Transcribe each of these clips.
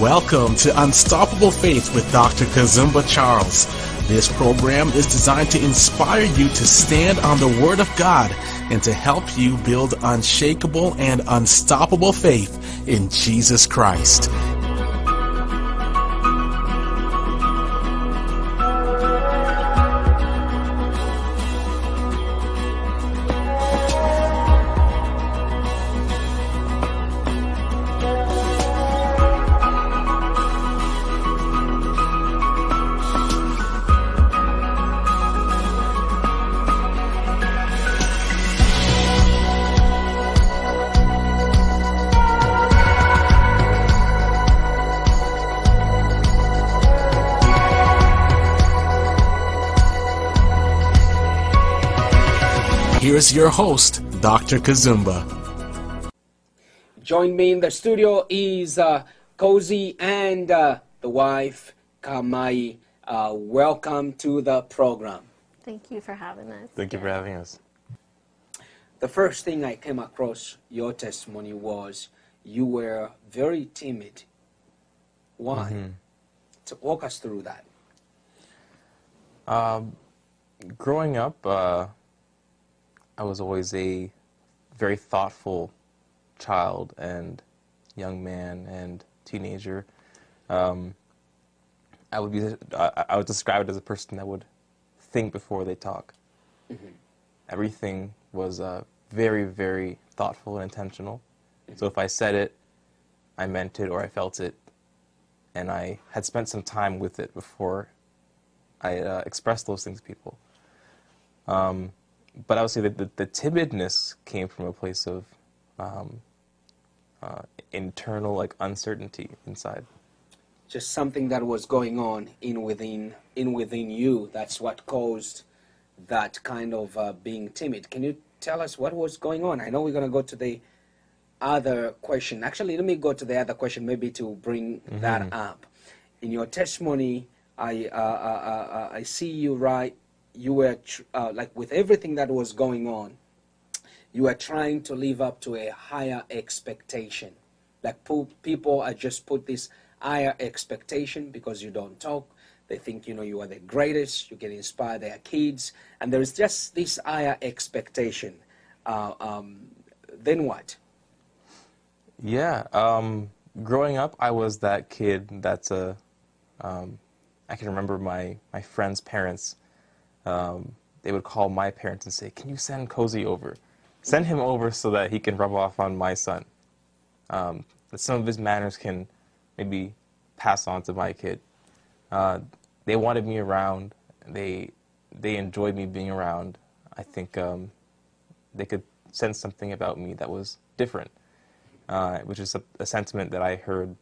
Welcome to Unstoppable Faith with Dr. Kazumba Charles. This program is designed to inspire you to stand on the Word of God and to help you build unshakable and unstoppable faith in Jesus Christ. Here's your host, Dr. Kazumba. Join me in the studio is uh, Cozy and uh, the wife, Kamai. Uh, welcome to the program. Thank you for having us. Thank you for having us. The first thing I came across your testimony was you were very timid. Why? Mm-hmm. So walk us through that. Um, growing up, uh, I was always a very thoughtful child and young man and teenager. Um, I would be I, I would describe it as a person that would think before they talk. Everything was uh, very very thoughtful and intentional. So if I said it, I meant it or I felt it, and I had spent some time with it before I uh, expressed those things to people. Um, but I would say that the, the timidness came from a place of um, uh, internal like uncertainty inside. Just something that was going on in within in within you. That's what caused that kind of uh, being timid. Can you tell us what was going on? I know we're going to go to the other question. Actually, let me go to the other question, maybe to bring that up. In your testimony, I uh, uh, uh, uh, I see you right. You were uh, like with everything that was going on, you were trying to live up to a higher expectation. Like people are just put this higher expectation because you don't talk. They think you know you are the greatest. You can inspire their kids, and there is just this higher expectation. Uh, um, then what? Yeah. Um, growing up, I was that kid that's a. Um, I can remember my, my friends' parents. Um, they would call my parents and say, "Can you send Cozy over? Send him over so that he can rub off on my son. Um, that some of his manners can maybe pass on to my kid." Uh, they wanted me around. They they enjoyed me being around. I think um, they could sense something about me that was different, uh, which is a, a sentiment that I heard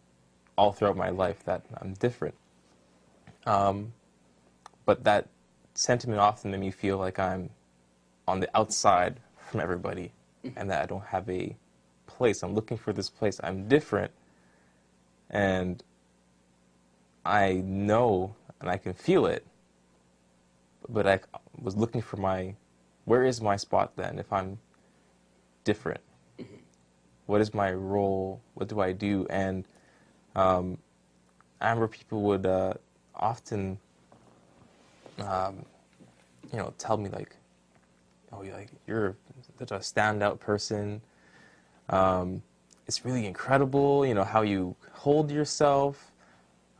all throughout my life that I'm different. Um, but that sentiment often made me feel like I'm on the outside from everybody and that I don't have a place. I'm looking for this place. I'm different. And I know and I can feel it, but I was looking for my, where is my spot then if I'm different? What is my role? What do I do? And um, I remember people would uh, often, um, you know, tell me like, "Oh, you're like you're such a standout person. Um, it's really incredible, you know, how you hold yourself."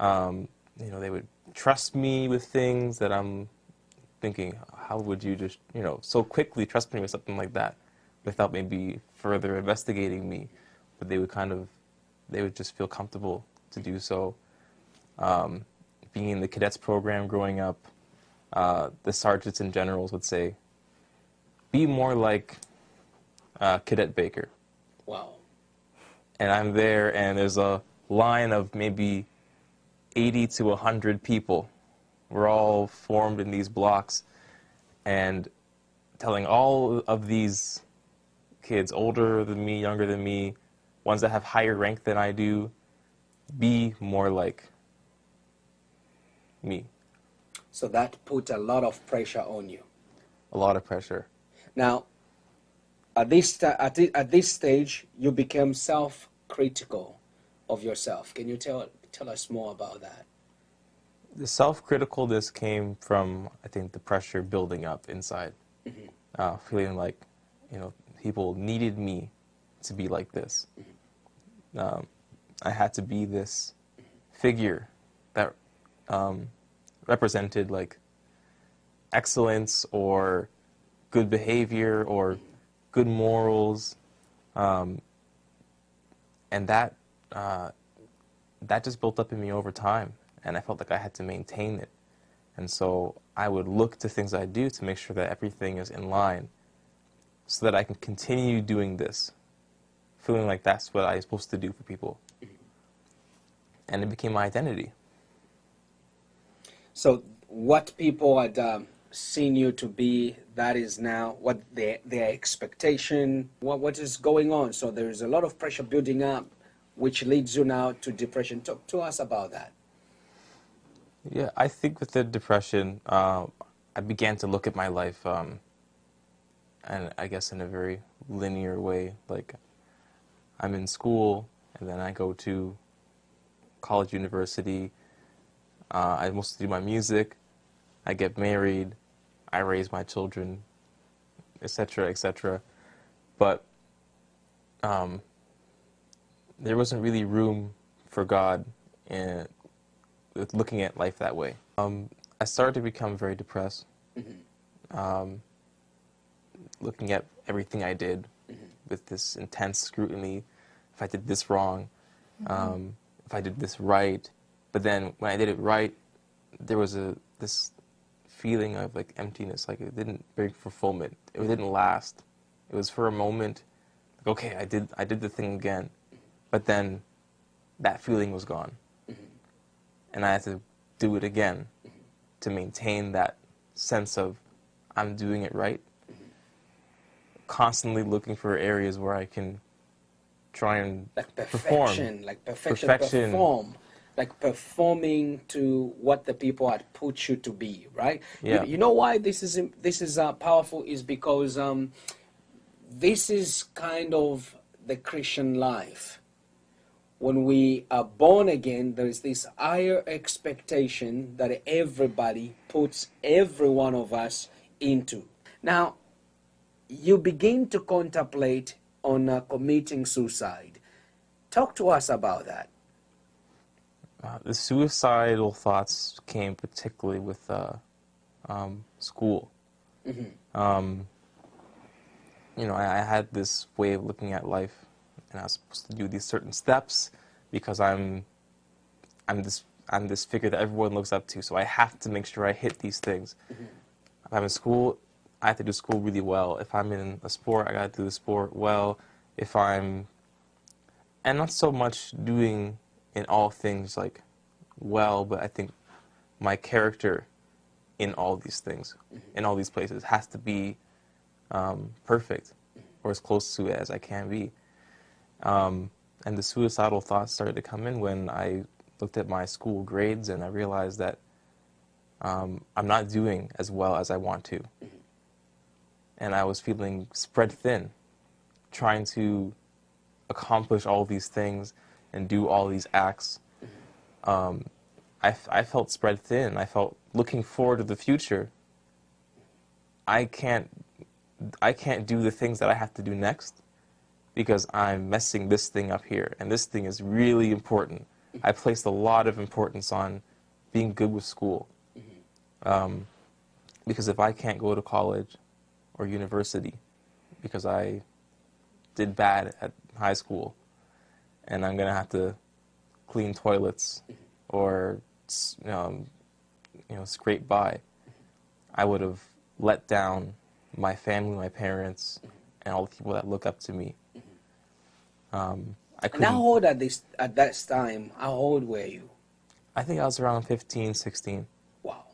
Um, you know, they would trust me with things that I'm thinking, how would you just, you know, so quickly trust me with something like that without maybe further investigating me? But they would kind of, they would just feel comfortable to do so. Um, being in the cadets program growing up, uh, the sergeants and generals would say, be more like uh, Cadet Baker. Wow. And I'm there, and there's a line of maybe 80 to 100 people. We're all formed in these blocks and telling all of these kids, older than me, younger than me, ones that have higher rank than I do, be more like me. So that put a lot of pressure on you. A lot of pressure. Now, at this at, at this stage, you became self-critical of yourself. Can you tell Tell us more about that. The self-criticalness came from, I think, the pressure building up inside, uh, feeling like, you know, people needed me to be like this. Um, I had to be this figure that um, represented like excellence or good behavior or good morals, um, and that uh, that just built up in me over time, and I felt like I had to maintain it, and so I would look to things I do to make sure that everything is in line, so that I can continue doing this, feeling like that's what I'm supposed to do for people, and it became my identity. So, what people had um, seen you to be, that is now what their their expectation. What what is going on? So there is a lot of pressure building up, which leads you now to depression. Talk to us about that. Yeah, I think with the depression, uh, I began to look at my life, um, and I guess in a very linear way. Like, I'm in school, and then I go to college, university. Uh, I mostly do my music. I get married. I raise my children, etc., etc. But um, there wasn't really room for God in looking at life that way. Um, I started to become very depressed, um, looking at everything I did with this intense scrutiny. If I did this wrong, um, if I did this right, but then when I did it right, there was a this feeling of like emptiness, like it didn't bring fulfillment. It didn't last. It was for a moment, like okay, I did I did the thing again, but then that feeling was gone mm-hmm. and I had to do it again to maintain that sense of I'm doing it right. Mm-hmm. Constantly looking for areas where I can try and Like perform. perfection, like perfection, Perfection. perform, like performing to what the people had put you to be, right? You- Yeah. You, know why this is this is uh, powerful is because um, this is kind of the Christian life. When we are born again, there is this higher expectation that everybody puts every one of us into. Now, you begin to contemplate on uh, committing suicide. Talk to us about that. Uh, the suicidal thoughts came particularly with uh, um, school. Um, you know, I, I had this way of looking at life, and I was supposed to do these certain steps because I'm, I'm this, I'm this figure that everyone looks up to. So I have to make sure I hit these things. If I'm in school, I have to do school really well. If I'm in a sport, I got to do the sport well. If I'm and not so much doing in all things like well, but I think my character in all these things, in all these places, has to be um, perfect or as close to it as I can be. Um, and the suicidal thoughts started to come in when I looked at my school grades and I realized that um, I'm not doing as well as I want to. And I was feeling spread thin, trying to accomplish all these things and do all these acts. Um, I, I felt spread thin. I felt looking forward to the future. I can't I can't do the things that I have to do next because I'm messing this thing up here, and this thing is really important. I placed a lot of importance on being good with school, um, because if I can't go to college or university because I did bad at high school, and I'm gonna have to clean toilets or um, you know scrape by, I would have let down my family, my parents, and all the people that look up to me. Um, I And couldn't. how old at this at that time? How old were you? I think I was around 15, 16. Wow.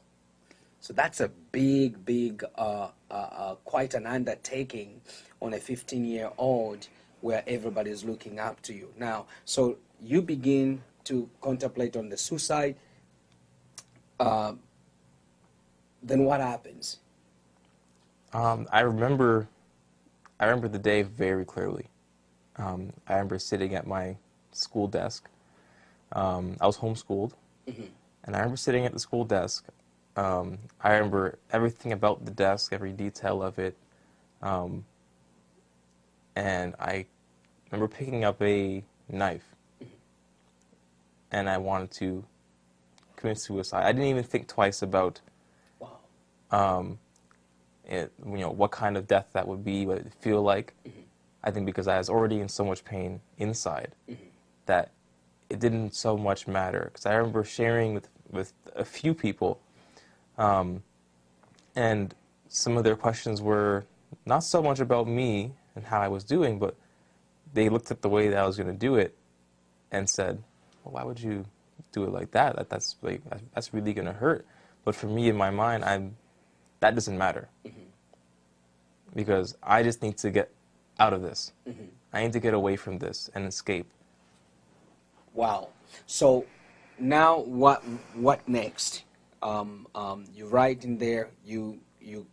So that's a big, big, uh, uh, uh, quite an undertaking on a 15 year old where everybody is looking up to you. Now, so you begin to contemplate on the suicide. Uh, then what happens? Um, I remember, I remember the day very clearly. Um, I remember sitting at my school desk Um, I was homeschooled, and I remember sitting at the school desk. Um, I remember everything about the desk, every detail of it. Um, and I remember picking up a knife, and I wanted to commit suicide. I didn't even think twice about Wow. um, it, you know, what kind of death that would be, what it would feel like. I think because I was already in so much pain inside that it didn't so much matter. Because I remember sharing with, with a few people, um, and some of their questions were not so much about me and how I was doing, but they looked at the way that I was going to do it and said, well, "Why would you do it like that? That that's like that's really going to hurt." But for me, in my mind, I'm that doesn't matter because I just need to get out of this. I need to get away from this and escape. Wow. So now what what next? Um, um, you write in there you you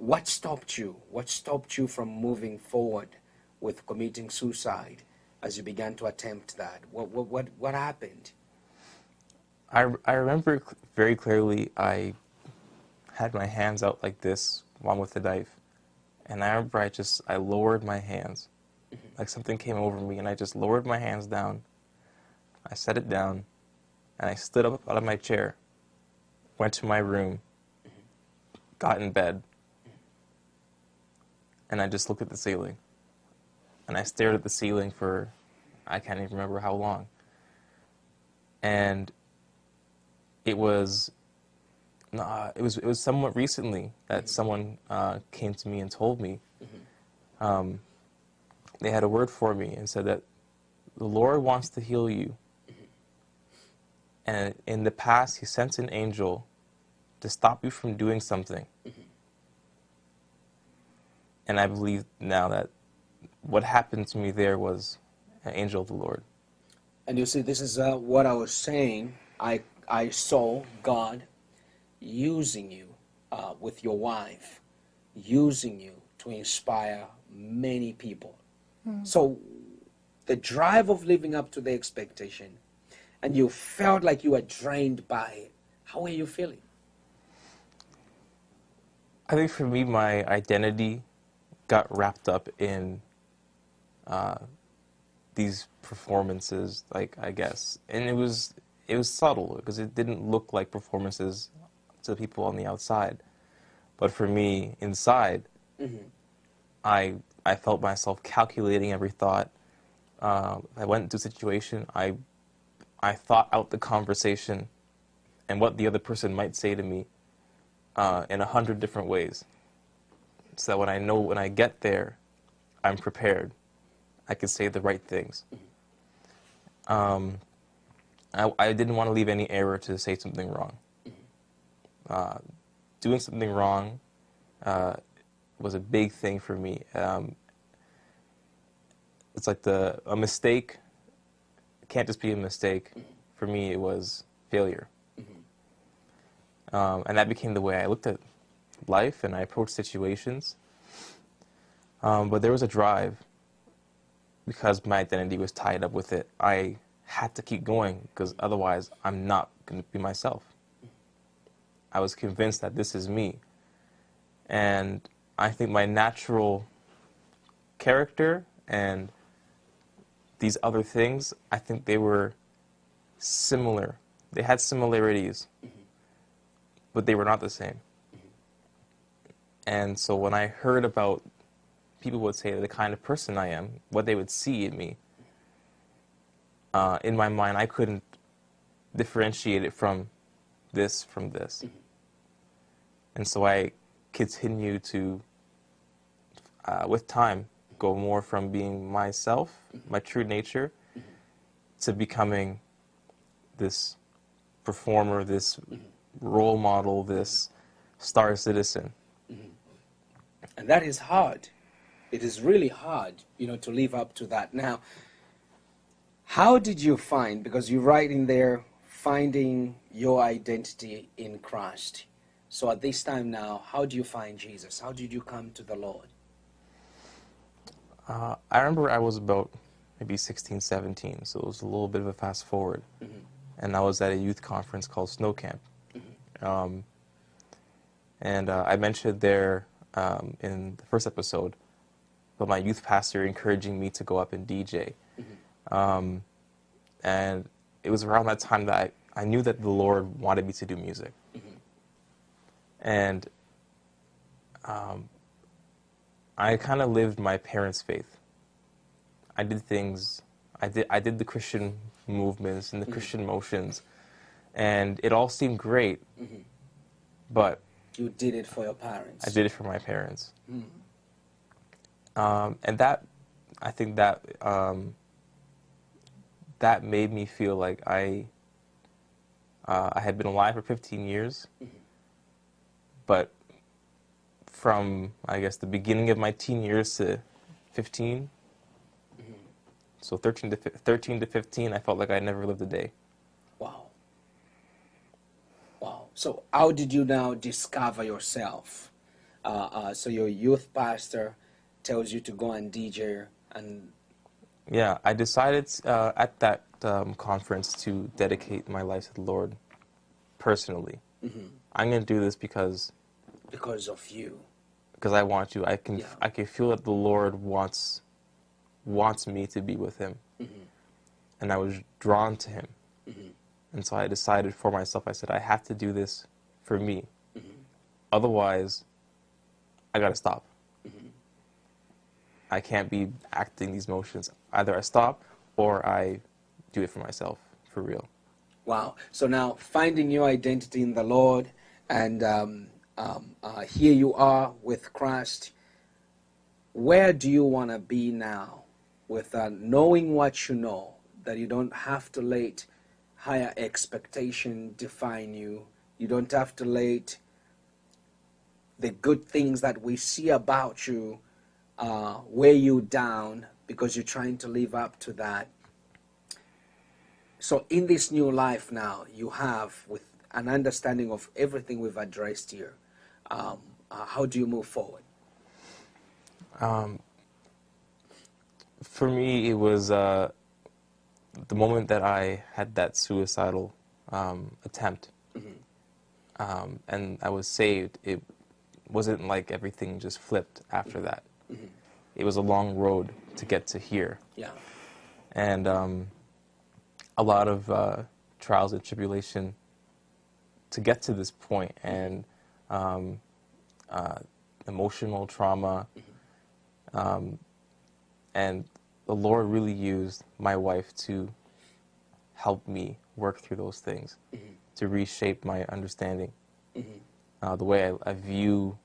what stopped you? What stopped you from moving forward with committing suicide as you began to attempt that? What what what, what happened? I, I remember very clearly I had my hands out like this, one with the knife, and I remember I just I lowered my hands, mm-hmm. like something came over me, and I just lowered my hands down. I set it down, and I stood up out of my chair, went to my room, mm-hmm. got in bed, and I just looked at the ceiling, and I stared at the ceiling for I can't even remember how long, and it was uh, it was it was somewhat recently that someone uh, came to me and told me um, they had a word for me and said that the Lord wants to heal you, and in the past He sent an angel to stop you from doing something, and I believe now that what happened to me there was an angel of the Lord. And you see, this is uh, what I was saying. I I saw God using you uh, with your wife, using you to inspire many people. So the drive of living up to the expectation, and you felt like you were drained by it. How are you feeling? I think for me, my identity got wrapped up in uh, these performances, like I guess, and it was it was subtle because it didn't look like performances to people on the outside, but for me inside, I I felt myself calculating every thought. Uh, I went into a situation, I I thought out the conversation and what the other person might say to me uh, in a hundred different ways. So that when I know when I get there, I'm prepared. I can say the right things. Um, I, I didn't want to leave any error to say something wrong. Uh, doing something wrong uh, was a big thing for me. Um, it's like the a mistake can't just be a mistake. For me, it was failure. Um, and that became the way I looked at life and I approached situations. Um, but there was a drive because my identity was tied up with it. I had to keep going because otherwise I'm not going to be myself. I was convinced that this is me. And I think my natural character and these other things, I think they were similar. They had similarities, but they were not the same. And so when I heard about people would say the kind of person I am, what they would see in me, uh, in my mind, I couldn't differentiate it from this from this. And so I continue to, uh, with time, go more from being myself, my true nature, to becoming this performer, this role model, this star citizen. And that is hard. It is really hard, you know, to live up to that. Now, how did you find, because you write in there, finding your identity in Christ. So at this time now, how do you find Jesus? How did you come to the Lord? Uh, I remember I was about maybe 16, 17. So it was a little bit of a fast forward. Mm-hmm. And I was at a youth conference called Snow Camp. Mm-hmm. Um, and uh, I mentioned there um, in the first episode but my youth pastor encouraging me to go up and DJ. Mm-hmm. Um, and it was around that time that I, I knew that the Lord wanted me to do music. And um, I kind of lived my parents' faith. I did things, I did, I did the Christian movements and the Christian motions, and it all seemed great. But You did it for your parents. I did it for my parents. Um, and that, I think that um, that made me feel like I uh, I had been alive for 15 years, but from I guess the beginning of my teen years to 15, so 13 to 13 to 15, I felt like I never lived a day. Wow. Wow. So, how did you now discover yourself? Uh, uh, so, your youth pastor tells you to go and DJ, and Yeah, I decided uh, at that um, conference to dedicate my life to the Lord personally. I'm going to do this because because of you. because I want to. I can Yeah. I can feel that the Lord wants wants me to be with Him, and I was drawn to Him, and so I decided for myself. I said I have to do this for me, otherwise, I got to stop. I can't be acting these motions. Either I stop or I do it for myself, for real. Wow. So now finding your identity in the Lord, and um, um, uh, here you are with Christ. Where do you want to be now with uh, knowing what you know, that you don't have to let higher expectation define you? You don't have to let the good things that we see about you uh, weigh you down because you're trying to live up to that so in this new life now, you have with an understanding of everything we've addressed here. Um, uh, how do you move forward? For me, it was uh, the moment that I had that suicidal um, attempt, um, and I was saved. It wasn't like everything just flipped after that. It was a long road to get to here, Yeah. and um, a lot of uh, trials and tribulation to get to this point, and um, uh, emotional trauma. Um, and the Lord really used my wife to help me work through those things, mm-hmm. to reshape my understanding, mm-hmm. uh, the way I, I view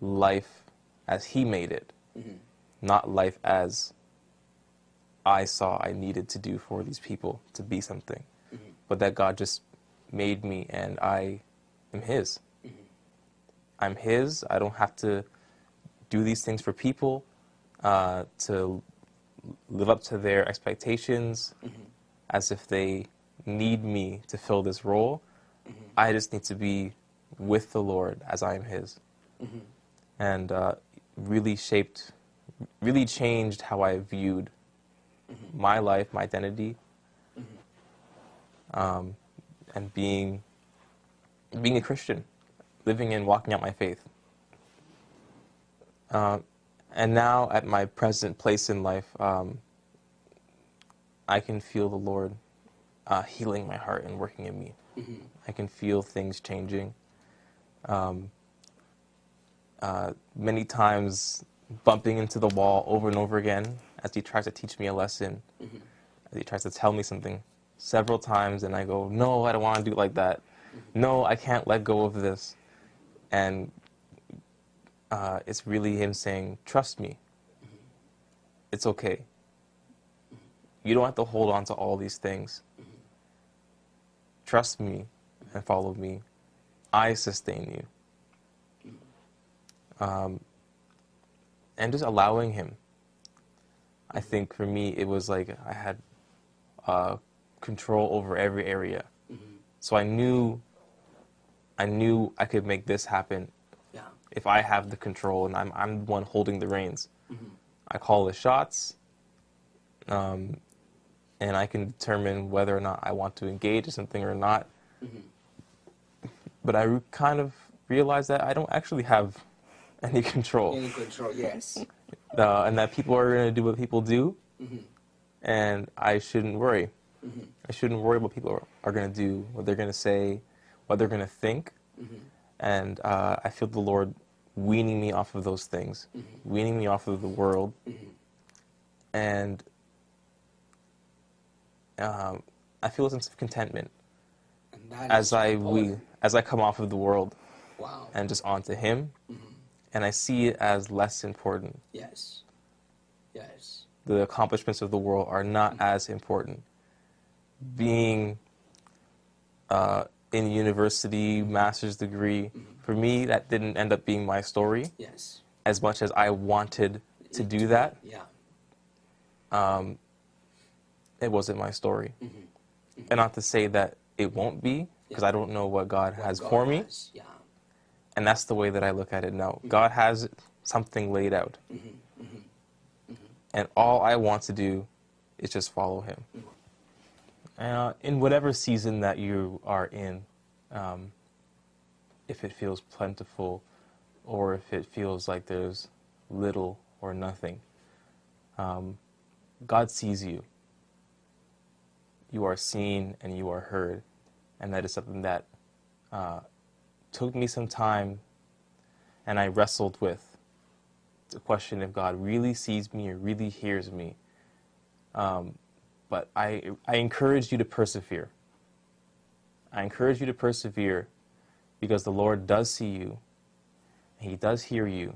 life as He made it, mm-hmm. not life as I saw I needed to do for these people to be something, but that God just made me and I am His. I'm His. I don't have to do these things for people uh, to live up to their expectations as if they need me to fill this role. I just need to be with the Lord as I am His. And uh, really shaped, really changed how I viewed my life, my identity, um, and being being a Christian, living and walking out my faith. Uh, and now, at my present place in life, um, I can feel the Lord uh, healing my heart and working in me. I can feel things changing. Um, uh, many times, bumping into the wall over and over again as He tries to teach me a lesson, as He tries to tell me something several times, and I go, No, I don't want to do it like that. No, I can't let go of this. And uh, it's really him saying, "Trust me. It's okay. You don't have to hold on to all these things. Trust me and follow me. I sustain you." Um, and just allowing him. I think for me, it was like I had uh, control over every area, so I knew. I knew I could make this happen. If I have the control and I'm I'm the one holding the reins. I call the shots. um, and I can determine whether or not I want to engage in something or not. But I re- kind of realize that I don't actually have any control, Any control? Yes. uh, and that people are going to do what people do, and I shouldn't worry. I shouldn't worry what people are, are going to do, what they're going to say, what they're going to think, and uh, I feel the Lord weaning me off of those things, weaning me off of the world, and um, I feel a sense of contentment as I we as I come off of the world Wow. and just onto Him, and I see it as less important. Yes. Yes. The accomplishments of the world are not as important. Being uh, in university, master's degree, mm-hmm. for me, that didn't end up being my story Yes. as much as I wanted to do that. Yeah. Um, it wasn't my story, mm-hmm. Mm-hmm. and not to say that it won't be, because I don't know what God What has God for me. has, Yeah. And that's the way that I look at it now. God has something laid out. And all I want to do is just follow Him. Uh, in whatever season that you are in, um, if it feels plentiful or if it feels like there's little or nothing, um, God sees you. You are seen and you are heard. And that is something that uh, took me some time and I wrestled with the question if God really sees me or really hears me. Um, but I, I encourage you to persevere. I encourage you to persevere because the Lord does see you, He does hear you,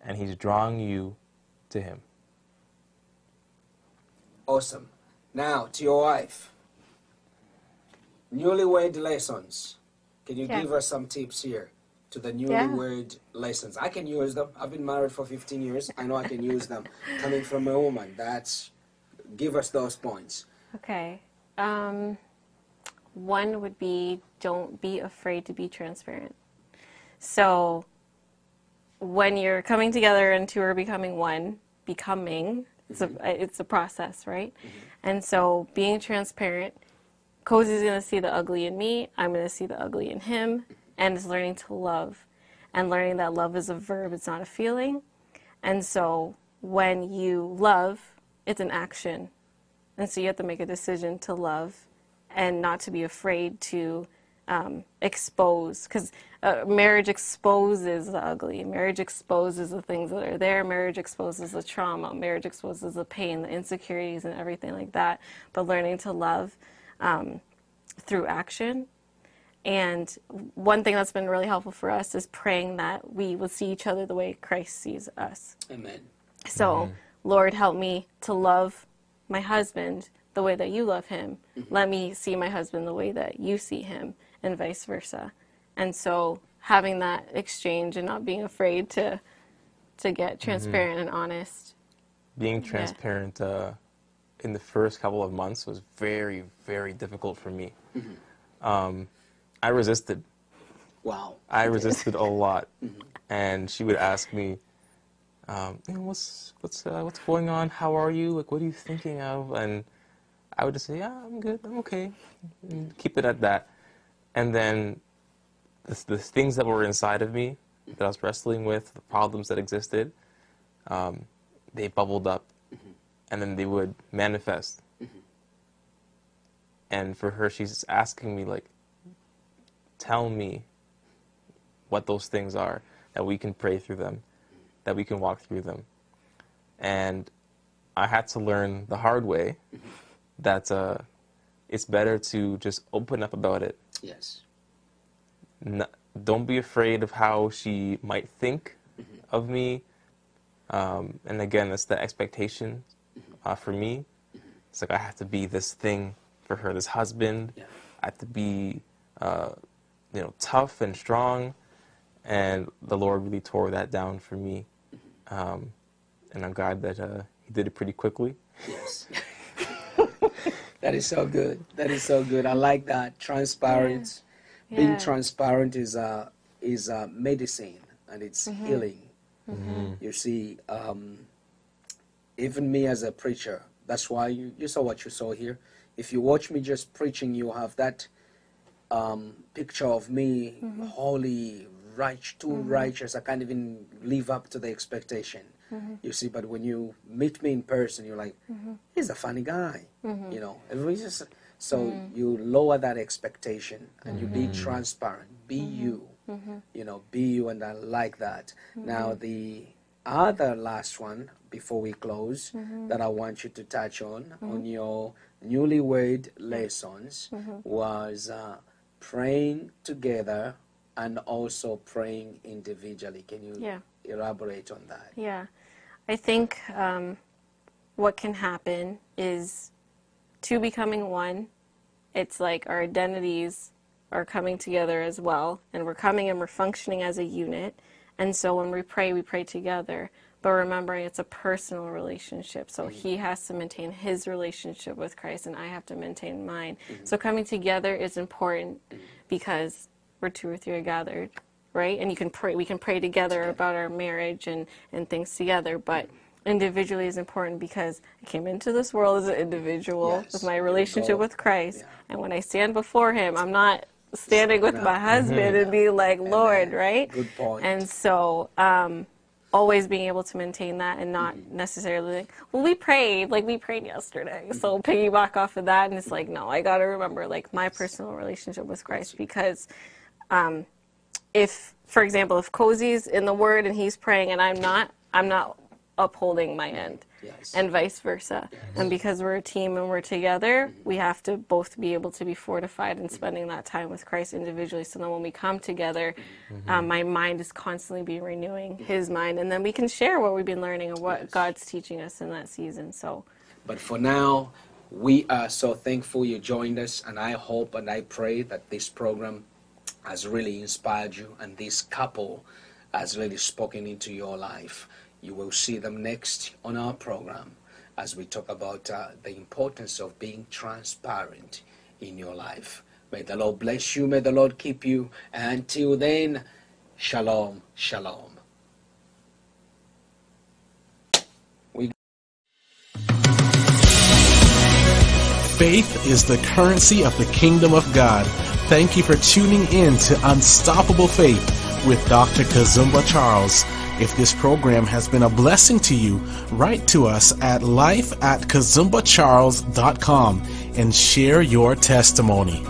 and He's drawing you to Him. Awesome. Now to your wife. Newlywed lessons. Can you Yeah. give us some tips here to the newlywed lessons? I can use them. I've been married for 15 years. I know I can use them. Coming from a woman, that's give us those points. Okay. Um, one would be don't be afraid to be transparent. So, when you're coming together and two are becoming one, becoming, it's a, it's a process, right? And so, being transparent, Cozy's going to see the ugly in me, I'm going to see the ugly in him, and it's learning to love. And learning that love is a verb, it's not a feeling. And so, when you love, it's an action. And so you have to make a decision to love and not to be afraid to um, expose. Because uh, marriage exposes the ugly. Marriage exposes the things that are there. Marriage exposes the trauma. Marriage exposes the pain, the insecurities, and everything like that. But learning to love um, through action. And one thing that's been really helpful for us is praying that we will see each other the way Christ sees us. Amen. So, Lord, help me to love my husband the way that you love him. Let me see my husband the way that you see him, and vice versa. And so, having that exchange and not being afraid to to get transparent and honest. Being transparent uh, in the first couple of months was very, very difficult for me. Um, I resisted. Wow. I resisted a lot, and she would ask me, um, you know, "What's what's uh, what's going on? How are you? Like, what are you thinking of?" And I would just say, "Yeah, I'm good. I'm okay." And keep it at that. And then the, the things that were inside of me that I was wrestling with, the problems that existed, um, they bubbled up, and then they would manifest. And for her, she's asking me like, "Tell me what those things are, that we can pray through them, that we can walk through them. And I had to learn the hard way that uh, it's better to just open up about it. Yes. N- don't be afraid of how she might think of me. Um, and again, that's the expectation uh, for me. It's like I have to be this thing for her, this husband. Yeah. I have to be, uh, you know, tough and strong. And the Lord really tore that down for me. Um, and I'm glad that uh, He did it pretty quickly. Yes. that is so good. That is so good. I like that. Transparent. Being Yeah. transparent is a is a medicine and it's Mm-hmm. healing. You see, um, even me as a preacher, that's why you, you saw what you saw here. If you watch me just preaching, you have that um, picture of me holy, right, too mm-hmm. righteous. I can't even live up to the expectation. Mm-hmm. You see, but when you meet me in person, you're like, mm-hmm. he's a funny guy. You know, everybody's just so you lower that expectation and you be transparent. Be you. You know, be you, and I like that. Now the other last one before we close that I want you to touch on on your newlywed lessons was uh, praying together and also praying individually. Can you Yeah. elaborate on that? Yeah. I think um, what can happen is two becoming one. It's like our identities are coming together as well, and we're coming and we're functioning as a unit. And so when we pray, we pray together, but remembering it's a personal relationship. So he mm-hmm. has to maintain his relationship with Christ, and I have to maintain mine. Mm-hmm. So coming together is important mm-hmm. because we're two or three are gathered, right? And you can pray. We can pray together about our marriage and and things together, but individually is important because I came into this world as an individual Yes, with my relationship with Christ, Yeah. and when I stand before Him, I'm not standing with my husband and being like, Lord, Amen. right? Good point. And so, um, always being able to maintain that and not Mm-hmm. necessarily like, well, we prayed, like we prayed yesterday. So piggyback off of that, and it's like, no, I got to remember like my personal relationship with Christ because um, if, for example, if Cozy's in the Word and he's praying and I'm not, I'm not upholding my end. Yes. And vice versa. And because we're a team and we're together, we have to both be able to be fortified in spending that time with Christ individually. So then when we come together, um, my mind is constantly being renewing his mind. And then we can share what we've been learning and what Yes. God's teaching us in that season. So, But for now, we are so thankful you joined us, and I hope and I pray that this program has really inspired you and this couple has really spoken into your life. You will see them next on our program as we talk about uh, the importance of being transparent in your life. May the Lord bless you, may the Lord keep you. Until then, shalom, shalom. Faith is the currency of the kingdom of God. Thank you for tuning in to Unstoppable Faith with Dr. Kazumba Charles. If this program has been a blessing to you, write to us at life at kazumbacharles.com and share your testimony.